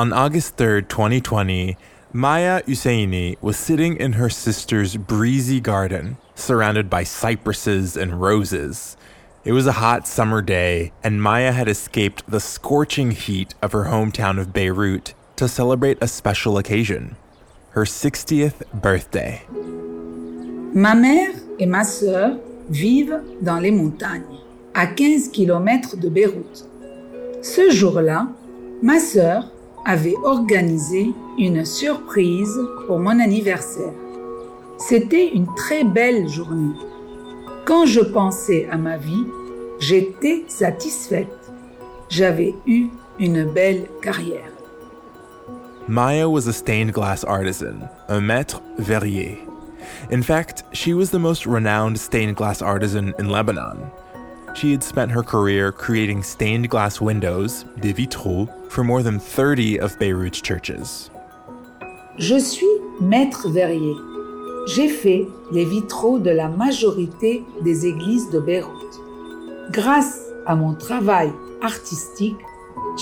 On August 3rd, 2020, Maya Husseini was sitting in her sister's breezy garden, surrounded by cypresses and roses. It was a hot summer day, and Maya had escaped the scorching heat of her hometown of Beirut to celebrate a special occasion her 60th birthday. Ma mère et ma sœur vivent dans les montagnes, à 15 km de Beyrouth. Ce jour-là, ma sœur avait organisé une surprise pour mon anniversaire. C'était une très belle journée. Quand je pensais à ma vie, j'étais satisfaite. J'avais eu une belle carrière. Maya was a stained glass artisan, a maître verrier. In fact, she was the most renowned stained glass artisan in Lebanon. She had spent her career creating stained glass windows, des vitraux, for more than 30 of Beirut's churches. Je suis maître verrier. J'ai fait les vitraux de la majorité des églises de Beyrouth. Grâce à mon travail artistique,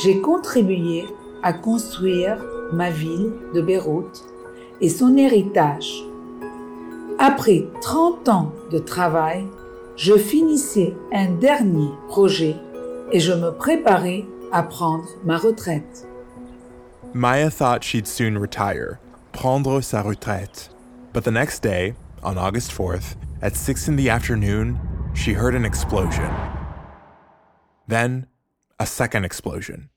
j'ai contribué à construire ma ville de Beyrouth et son héritage. Après 30 ans de travail, je finissais un dernier projet et je me préparais à prendre ma retraite. Maya thought she'd soon retire, prendre sa retraite. But the next day, on August 4th, at 6 in the afternoon, she heard an explosion. Then, a second explosion.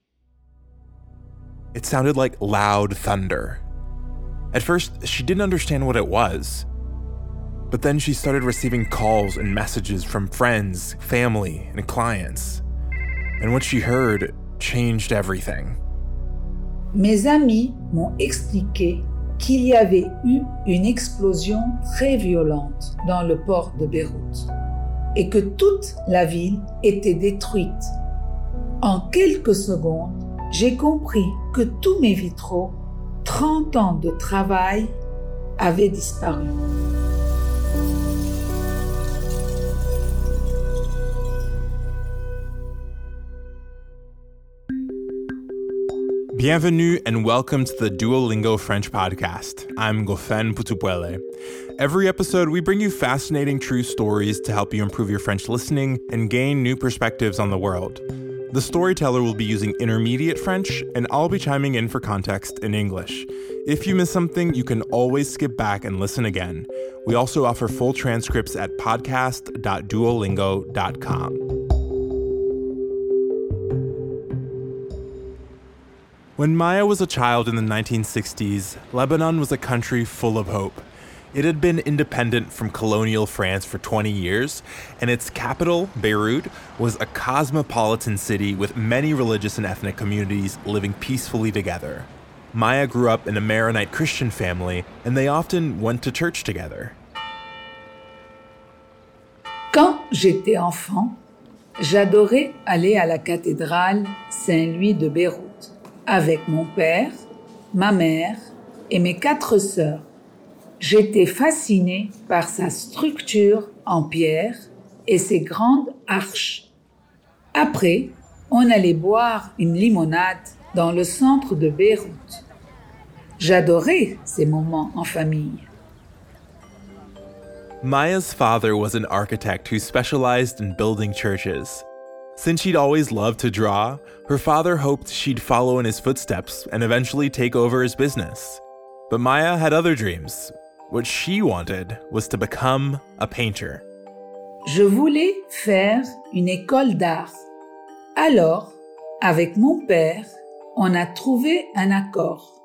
It sounded like loud thunder. At first, she didn't understand what it was. But then she started receiving calls and messages from friends, family, and clients. And what she heard changed everything. Mes amis m'ont expliqué qu'il y avait eu une explosion très violente dans le port de Beyrouth et que toute la ville était détruite. En quelques secondes, j'ai compris que tous mes vitraux, 30 ans de travail, avaient disparu. Bienvenue and welcome to the Duolingo French podcast. I'm Ngofen Mputubwele. Every episode, we bring you fascinating true stories to help you improve your French listening and gain new perspectives on the world. The storyteller will be using intermediate French, and I'll be chiming in for context in English. If you miss something, you can always skip back and listen again. We also offer full transcripts at podcast.duolingo.com. When Maya was a child in the 1960s, Lebanon was a country full of hope. It had been independent from colonial France for 20 years, and its capital, Beirut, was a cosmopolitan city with many religious and ethnic communities living peacefully together. Maya grew up in a Maronite Christian family, and they often went to church together. Quand j'étais enfant, j'adorais aller à la cathédrale Saint-Louis de Beyrouth avec mon père, ma mère et mes quatre sœurs. J'étais fasciné par sa structure en pierre et ses grandes arches. Après, on allait boire une limonade dans le centre de Beyrouth. J'adorais ces moments en famille. Maya's father was an architect who specialized in building churches. Since she'd always loved to draw, her father hoped she'd follow in his footsteps and eventually take over his business. But Maya had other dreams, what she wanted was to become a painter. Je voulais faire une école d'art. Alors, avec mon père, on a trouvé un accord.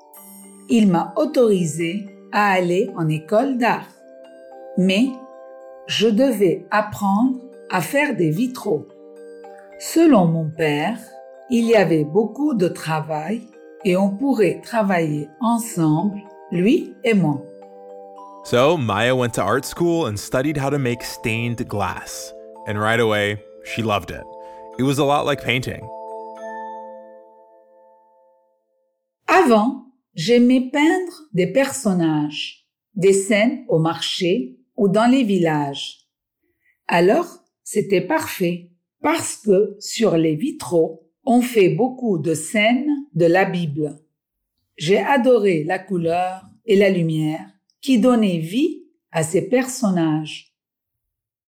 Il m'a autorisé à aller en école d'art. Mais je devais apprendre à faire des vitraux. Selon mon père, il y avait beaucoup de travail et on pourrait travailler ensemble, lui et moi. So Maya went to art school and studied how to make stained glass. And right away, she loved it. It was a lot like painting. Avant, j'aimais peindre des personnages, des scènes au marché ou dans les villages. Alors, c'était parfait parce que sur les vitraux, on fait beaucoup de scènes de la Bible. j'ai adoré la couleur et la lumière qui donnaient vie à ces personnages.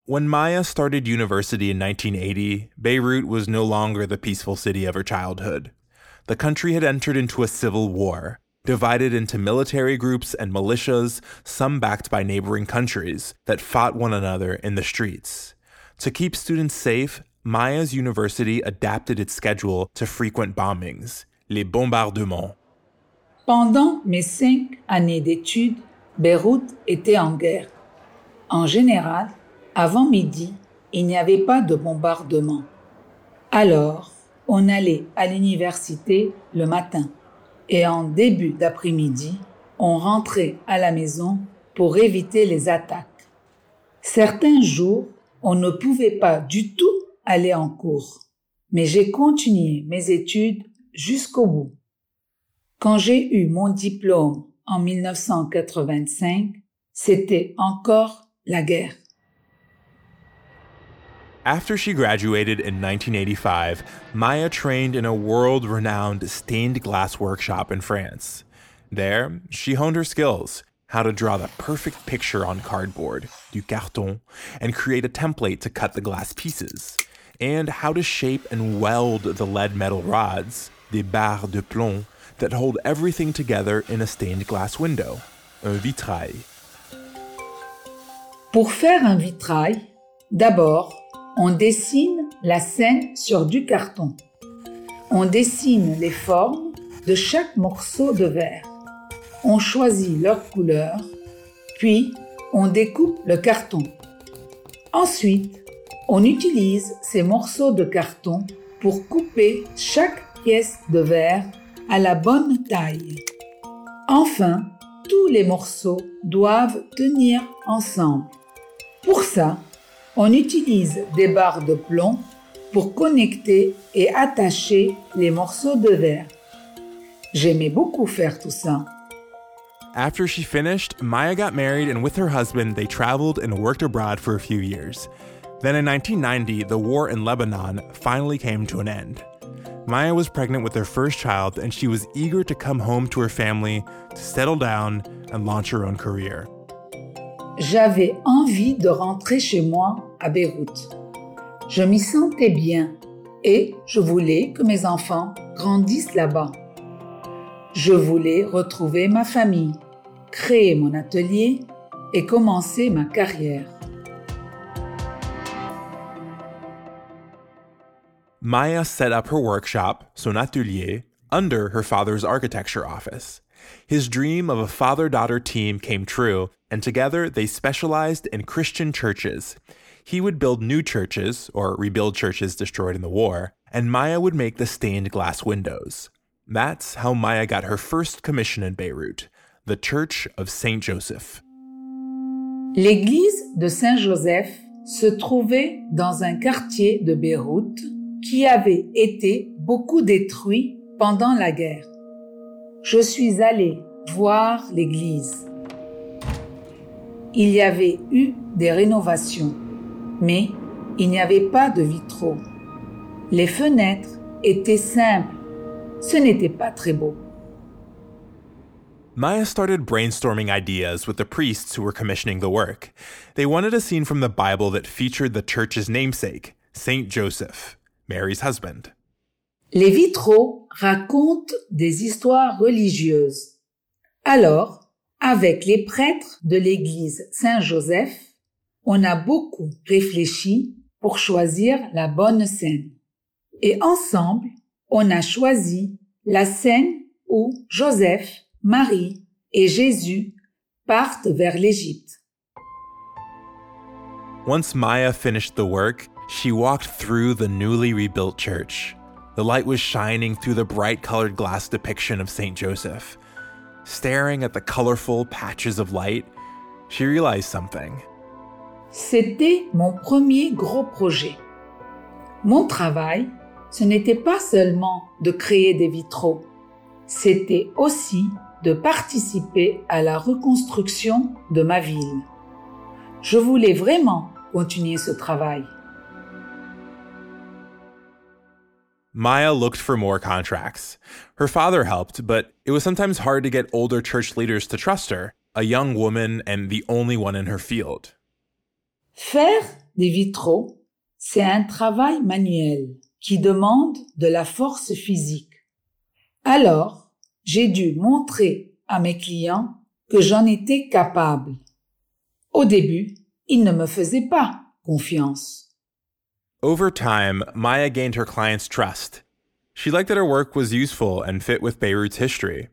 When Maya started university in 1980, Beirut was no longer the peaceful city of her childhood. The country had entered into a civil war, divided into military groups and militias, some backed by neighboring countries, that fought one another in the streets. To keep students safe, Maya's university adapted its schedule to frequent bombings, les bombardements. Pendant mes cinq années d'études, Beyrouth était en guerre. En général, avant midi, il n'y avait pas de bombardement. Alors, on allait à l'université le matin et en début d'après-midi, on rentrait à la maison pour éviter les attaques. Certains jours, on ne pouvait pas du tout aller en cours, mais j'ai continué mes études jusqu'au bout. Quand j'ai eu mon diplôme en 1985, c'était encore la guerre. After she graduated in 1985, Maya trained in a world renowned stained glass workshop in France. There, she honed her skills how to draw the perfect picture on cardboard, du carton, and create a template to cut the glass pieces, and how to shape and weld the lead metal rods, des barres de plomb, that hold everything together in a stained glass window, un vitrail. Pour faire un vitrail, d'abord, on dessine la scène sur du carton. On dessine les formes de chaque morceau de verre. On choisit leur couleur, puis on découpe le carton. Ensuite, on utilise ces morceaux de carton pour couper chaque pièce de verre à la bonne taille. Enfin, tous les morceaux doivent tenir ensemble. Pour ça, on utilise des barres de plomb pour connecter et attacher les morceaux de verre. J'aimais beaucoup faire tout ça. After she finished, Maya got married and with her husband they traveled and worked abroad for a few years. Then in 1990, the war in Lebanon finally came to an end. Maya was pregnant with her first child, and she was eager to come home to her family, to settle down, and launch her own career. J'avais envie de rentrer chez moi à Beyrouth. Je m'y sentais bien et je voulais que mes enfants grandissent là-bas. Je voulais retrouver ma famille, créer mon atelier et commencer ma carrière. Maya set up her workshop, son atelier, under her father's architecture office. His dream of a father daughter team came true, and together they specialized in Christian churches. He would build new churches, or rebuild churches destroyed in the war, and Maya would make the stained glass windows. That's how Maya got her first commission in Beirut, the Church of St. Joseph. L'église de Saint-Joseph se trouvait dans un quartier de Beyrouth qui avait été beaucoup détruit pendant la guerre. Je suis allé voir l'église. Il y avait eu des rénovations, mais il n'y avait pas de vitraux. Les fenêtres étaient simples. Ce n'était pas très beau. Maya started brainstorming ideas with the priests who were commissioning the work. They wanted a scene from the Bible that featured the church's namesake, Saint Joseph. Mary's husband. Les vitraux racontent des histoires religieuses. Alors, avec les prêtres de l'église Saint-Joseph, on a beaucoup réfléchi pour choisir la bonne scène. Et ensemble, on a choisi la scène où Joseph, Marie et Jésus partent vers l'Égypte. Once Maya finished the work, she walked through the newly rebuilt church. The light was shining through the bright colored glass depiction of St. Joseph. Staring at the colorful patches of light, she realized something. C'était mon premier gros projet. Mon travail, ce n'était pas seulement de créer des vitraux, c'était aussi de participer à la reconstruction de ma ville. Je voulais vraiment continuer ce travail. Maya looked for more contracts. Her father helped, but it was sometimes hard to get older church leaders to trust her, a young woman and the only one in her field. Faire des vitraux, c'est un travail manuel qui demande de la force physique. Alors, j'ai dû montrer à mes clients que j'en étais capable. Au début, ils ne me faisaient pas confiance. Over time, Maya gained her clients' trust. She liked that her work was useful and fit with Beirut's history.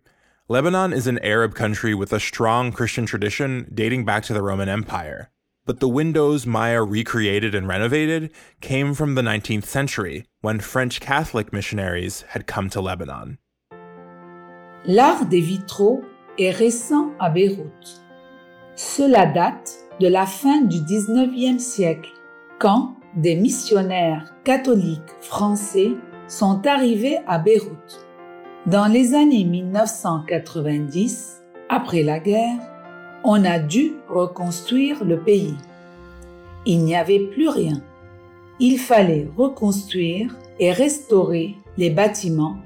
Lebanon is an Arab country with a strong Christian tradition dating back to the Roman Empire. But the windows Maya recreated and renovated came from the 19th century, when French Catholic missionaries had come to Lebanon. L'art des vitraux est récent à Beyrouth. Cela date de la fin du 19e siècle, quand des missionnaires catholiques français sont arrivés à Beyrouth. Dans les années 1990, après la guerre, on a dû reconstruire le pays. Il n'y avait plus rien. Il fallait reconstruire et restaurer les bâtiments,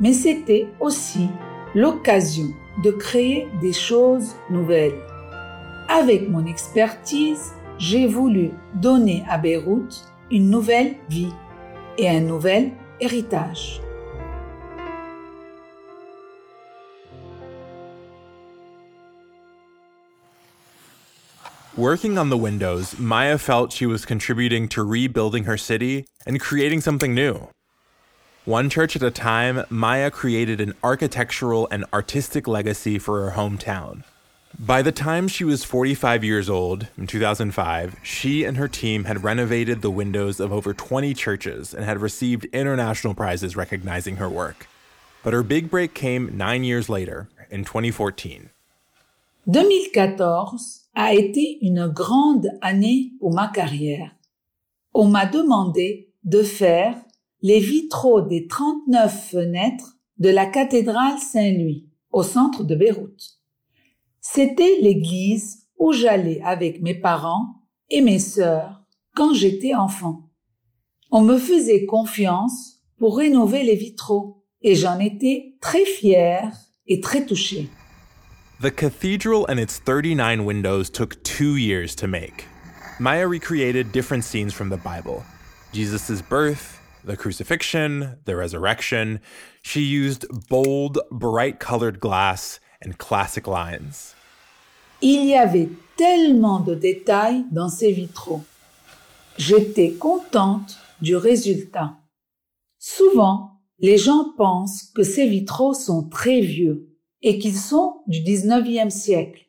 mais c'était aussi l'occasion de créer des choses nouvelles. Avec mon expertise, j'ai voulu donner à Beyrouth une nouvelle vie et un nouvel héritage. Working on the windows, Maya felt she was contributing to rebuilding her city and creating something new. One church at a time, Maya created an architectural and artistic legacy for her hometown. By the time she was 45 years old, in 2005, she and her team had renovated the windows of over 20 churches and had received international prizes recognizing her work. But her big break came nine years later, in 2014. 2014 a été une grande année pour ma carrière. On m'a demandé de faire les vitraux des 39 fenêtres de la cathédrale Saint-Louis, au centre de Beyrouth. C'était l'église où j'allais avec mes parents et mes sœurs quand j'étais enfant. On me faisait confiance pour rénover les vitraux et j'en étais très fière et très touchée. The cathedral and its 39 windows took two years to make. Maya recreated different scenes from the Bible Jesus' birth, the crucifixion, the resurrection. She used bold, bright colored glass and lines. Il y avait tellement de détails dans ces vitraux. J'étais contente du résultat. Souvent, les gens pensent que ces vitraux sont très vieux et qu'ils sont du 19e siècle,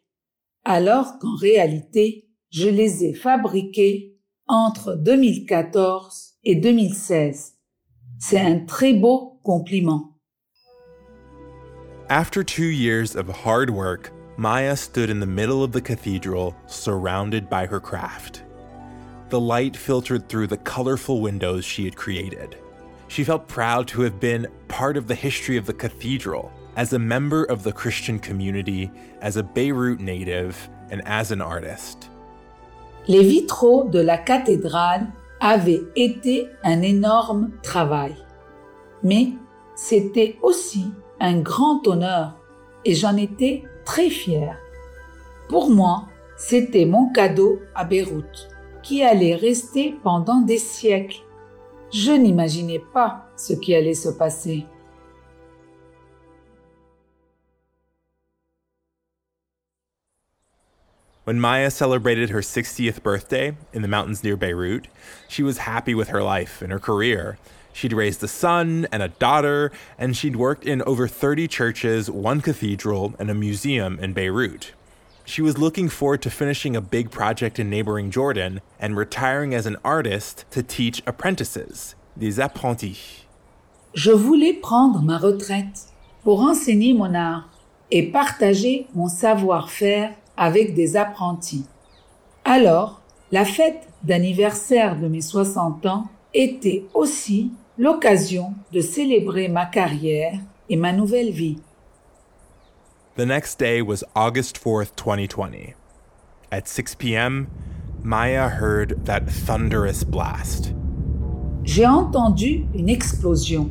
alors qu'en réalité, je les ai fabriqués entre 2014 et 2016. C'est un très beau compliment. After two years of hard work, Maya stood in the middle of the cathedral, surrounded by her craft. The light filtered through the colorful windows she had created. She felt proud to have been part of the history of the cathedral, as a member of the Christian community, as a Beirut native, and as an artist. Les vitraux de la cathédrale avaient été un énorme travail, mais c'était aussi un grand honneur et j'en étais très fière. Pour moi, c'était mon cadeau à Beyrouth, qui allait rester pendant des siècles. Je n'imaginais pas ce qui allait se passer. When Maya celebrated her 60th birthday in the mountains near Beirut, she was happy with her life and her career. She'd raised a son and a daughter, and she'd worked in over 30 churches, one cathedral, and a museum in Beirut. She was looking forward to finishing a big project in neighboring Jordan and retiring as an artist to teach apprentices, des apprentis. Je voulais prendre ma retraite pour enseigner mon art et partager mon savoir-faire avec des apprentis. Alors, la fête d'anniversaire de mes 60 ans était aussi l'occasion de célébrer ma carrière et ma nouvelle vie. The next day was August 4th, 2020. At 6 p.m., Maya heard that thunderous blast. j'ai entendu une explosion.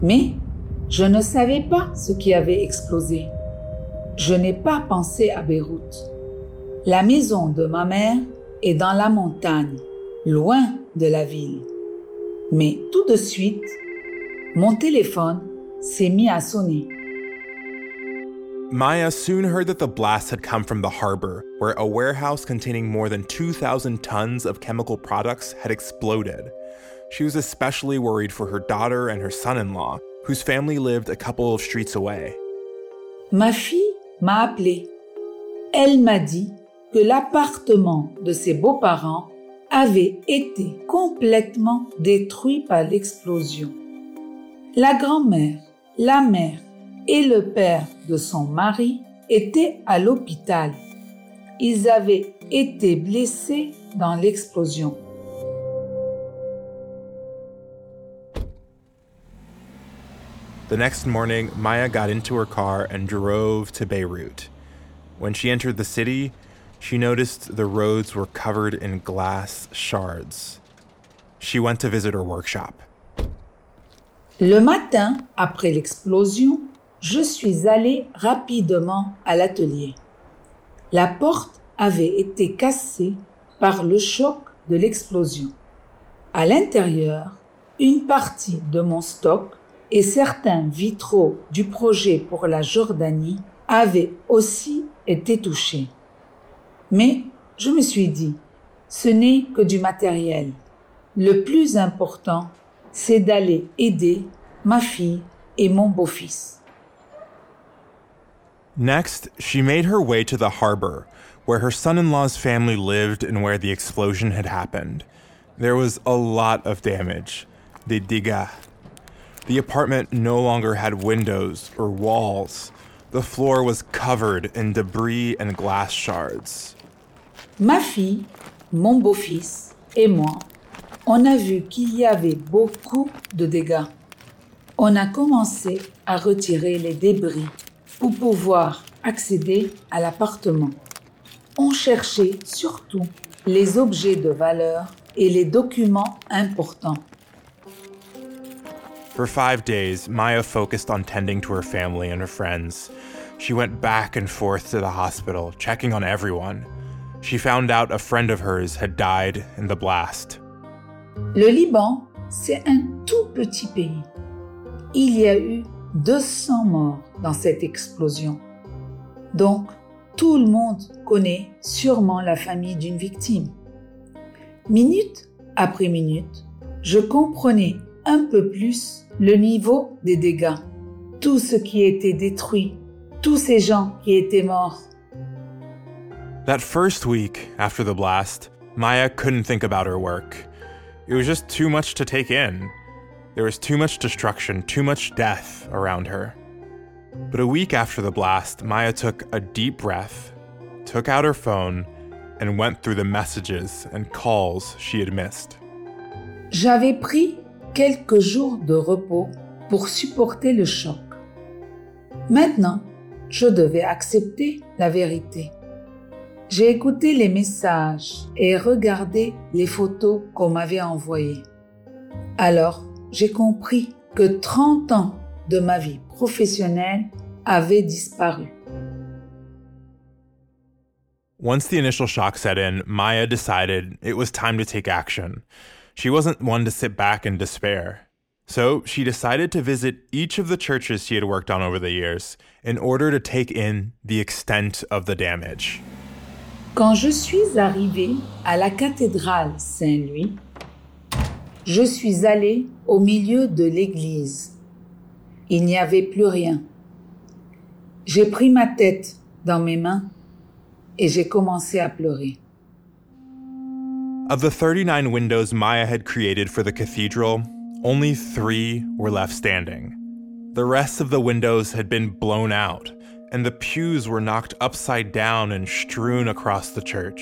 Mais je ne savais pas ce qui avait explosé. Je n'ai pas pensé à Beyrouth. La maison de ma mère est dans la montagne, loin de la ville. Mais tout de suite, mon téléphone s'est mis à sonner. Maya soon heard that the blast had come from the harbor, where a warehouse containing more than 2,000 tons of chemical products had exploded. She was especially worried for her daughter and her son in law, whose family lived a couple of streets away. Ma fille m'a appelé. Elle m'a dit que l'appartement de ses beaux-parents avait été complètement détruit par l'explosion. La grand-mère, la mère et le père de son mari étaient à l'hôpital. Ils avaient été blessés dans l'explosion. The next morning, Maya got into her car and drove to Beirut. When she entered the city, she noticed the roads were covered in glass shards. She went to visit her workshop. Le matin, après l'explosion, je suis allée rapidement à l'atelier. La porte avait été cassée par le choc de l'explosion. À l'intérieur, une partie de mon stock et certains vitraux du projet pour la Jordanie avaient aussi été touchés. Mais je me suis dit, ce n'est que du matériel. Le plus important, c'est d'aller aider ma fille et mon beau-fils. Next, she made her way to the harbor, where her son in law's family lived and where the explosion had happened. There was a lot of damage. Des dégâts. The apartment no longer had windows or walls. The floor was covered in debris and glass shards. Ma fille, mon beau-fils et moi, on a vu qu'il y avait beaucoup de dégâts. On a commencé à retirer les débris pour pouvoir accéder à l'appartement. On cherchait surtout les objets de valeur et les documents importants. For five days, Maya focused on tending to her family and her friends. She went back and forth to the hospital, checking on everyone. She found out a friend of hers had died in the blast. Le Liban, c'est un tout petit pays. Il y a eu 200 morts dans cette explosion. Donc, tout le monde connaît sûrement la famille d'une victime. Minute après minute, je comprenais un peu plus le niveau des dégâts, tout ce qui était détruit, tous ces gens qui étaient morts. That first week after the blast, Maya couldn't think about her work. It was just too much to take in. There was too much destruction, too much death around her. But a week after the blast, Maya took a deep breath, took out her phone, and went through the messages and calls she had missed. J'avais pris quelques jours de repos pour supporter le choc. Maintenant, je devais accepter la vérité. J'ai écouté les messages et regardé les photos qu'on m'avait envoyées. Alors, j'ai compris que 30 ans de ma vie professionnelle avaient disparu. Once the initial shock set in, Maya decided it was time to take action. She wasn't one to sit back in despair. So she decided to visit each of the churches she had worked on over the years in order to take in the extent of the damage. Quand je suis arrivée à la cathédrale Saint-Louis, je suis allée au milieu de l'église. Il n'y avait plus rien. J'ai pris ma tête dans mes mains et j'ai commencé à pleurer. Of the 39 windows Maya had created for the cathedral, only three were left standing. The rest of the windows had been blown out, and the pews were knocked upside down and strewn across the church.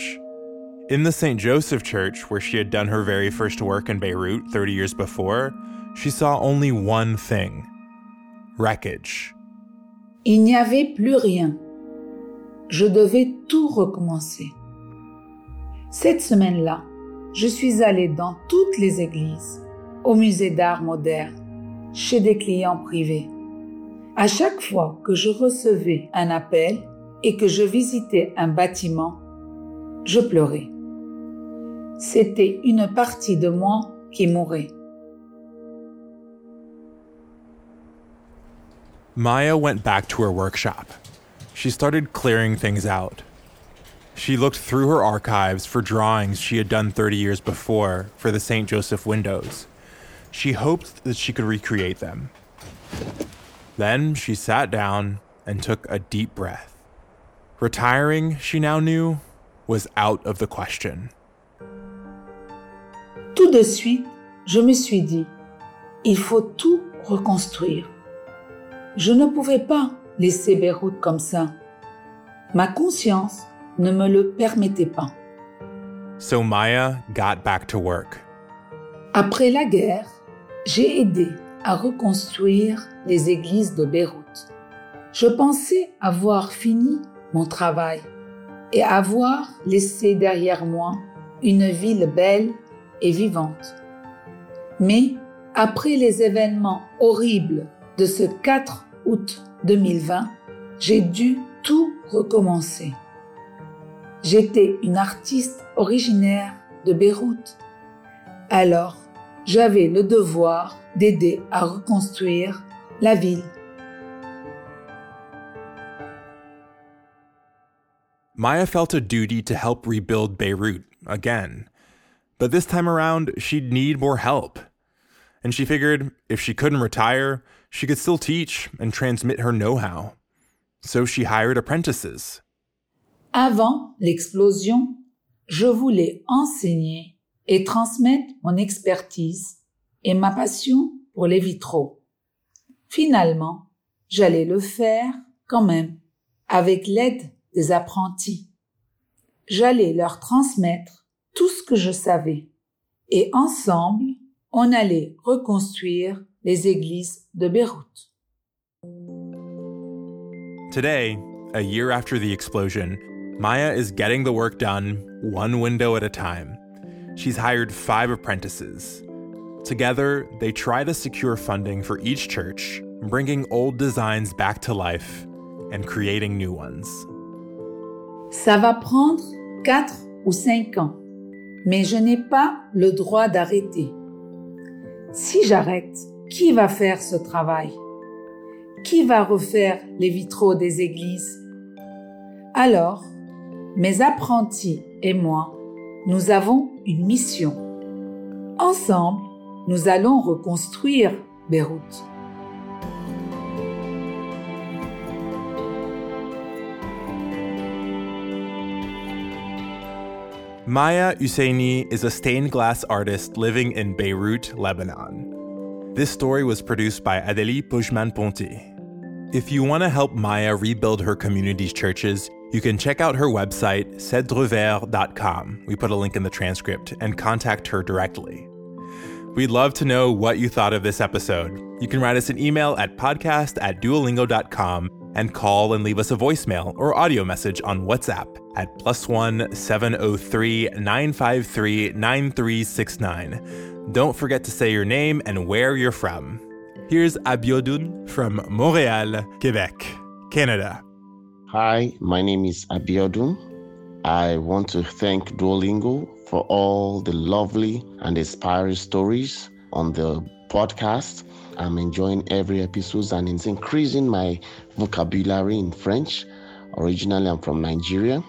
In the St. Joseph Church, where she had done her very first work in Beirut 30 years before, she saw only one thing wreckage. Il n'y avait plus rien. Je devais tout recommencer. Cette semaine-là, je suis allée dans toutes les églises, au musée d'art moderne, chez des clients privés. À chaque fois que je recevais un appel et que je visitais un bâtiment, je pleurais. C'était une partie de moi qui mourait. Maya went back to her workshop. She started clearing things out. She looked through her archives for drawings she had done 30 years before for the St. Joseph windows. She hoped that she could recreate them. Then she sat down and took a deep breath. Retiring, she now knew, was out of the question. Tout de suite, je me suis dit, il faut tout reconstruire. Je ne pouvais pas laisser Beyrouth comme ça. Ma conscience ne me le permettait pas. So Maya got back to work. Après la guerre, j'ai aidé à reconstruire les églises de Beyrouth. Je pensais avoir fini mon travail et avoir laissé derrière moi une ville belle et vivante. Mais après les événements horribles de ce 4 août 2020, j'ai dû tout recommencer. J'étais une artiste originaire de Beyrouth. Alors, j'avais le devoir d'aider à reconstruire la ville. Maya felt a duty to help rebuild Beirut again. But this time around, she'd need more help. And she figured if she couldn't retire, she could still teach and transmit her know how. So she hired apprentices. Avant l'explosion, je voulais enseigner et transmettre mon expertise et ma passion pour les vitraux. Finalement, j'allais le faire quand même avec l'aide des apprentis. J'allais leur transmettre tout ce que je savais et ensemble, on allait reconstruire les églises de Beyrouth. Today, a year after the explosion, Maya is getting the work done one window at a time. She's hired five apprentices. Together, they try to secure funding for each church, bringing old designs back to life and creating new ones. Ça va prendre quatre ou cinq ans, mais je n'ai pas le droit d'arrêter. Si j'arrête, qui va faire ce travail Qui va refaire les vitraux des églises Alors, mes apprentis et moi, nous avons une mission. Ensemble, nous allons reconstruire Beyrouth. Maya Husseini is a stained glass artist living in Beirut, Lebanon. This story was produced by Adélie Pojzman-Pontay. If you want to help Maya rebuild her community's churches, you can check out her website, cedrevert.com. We put a link in the transcript and contact her directly. We'd love to know what you thought of this episode. You can write us an email at podcast at duolingo.com and call and leave us a voicemail or audio message on WhatsApp at plus one 703 953 9369. Don't forget to say your name and where you're from. Here's Abiodun from Montreal, Quebec, Canada. Hi, my name is Abiodun. I want to thank Duolingo for all the lovely and inspiring stories on the podcast. I'm enjoying every episode and it's increasing my vocabulary in French. Originally, I'm from Nigeria,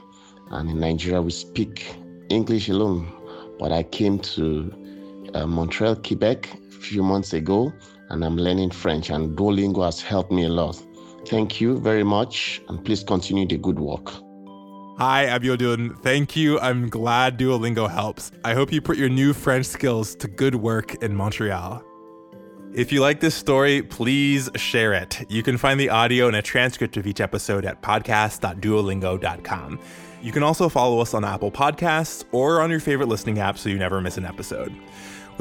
and in Nigeria, we speak English alone. But I came to uh, Montreal, Quebec a few months ago, and I'm learning French, and Duolingo has helped me a lot. Thank you very much, and please continue the good work. Hi, Abiodun. Thank you. I'm glad Duolingo helps. I hope you put your new French skills to good work in Montreal. If you like this story, please share it. You can find the audio and a transcript of each episode at podcast.duolingo.com. You can also follow us on Apple Podcasts or on your favorite listening app so you never miss an episode.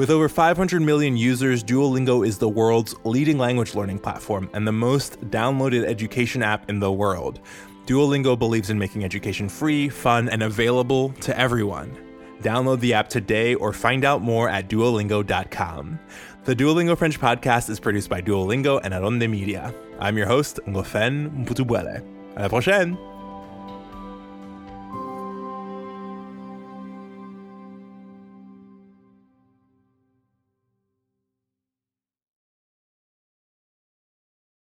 With over 500 million users, Duolingo is the world's leading language learning platform and the most downloaded education app in the world. Duolingo believes in making education free, fun, and available to everyone. Download the app today or find out more at duolingo.com. The Duolingo French podcast is produced by Duolingo and Adonde Media. I'm your host, Ngofen Mputubwele. À la prochaine!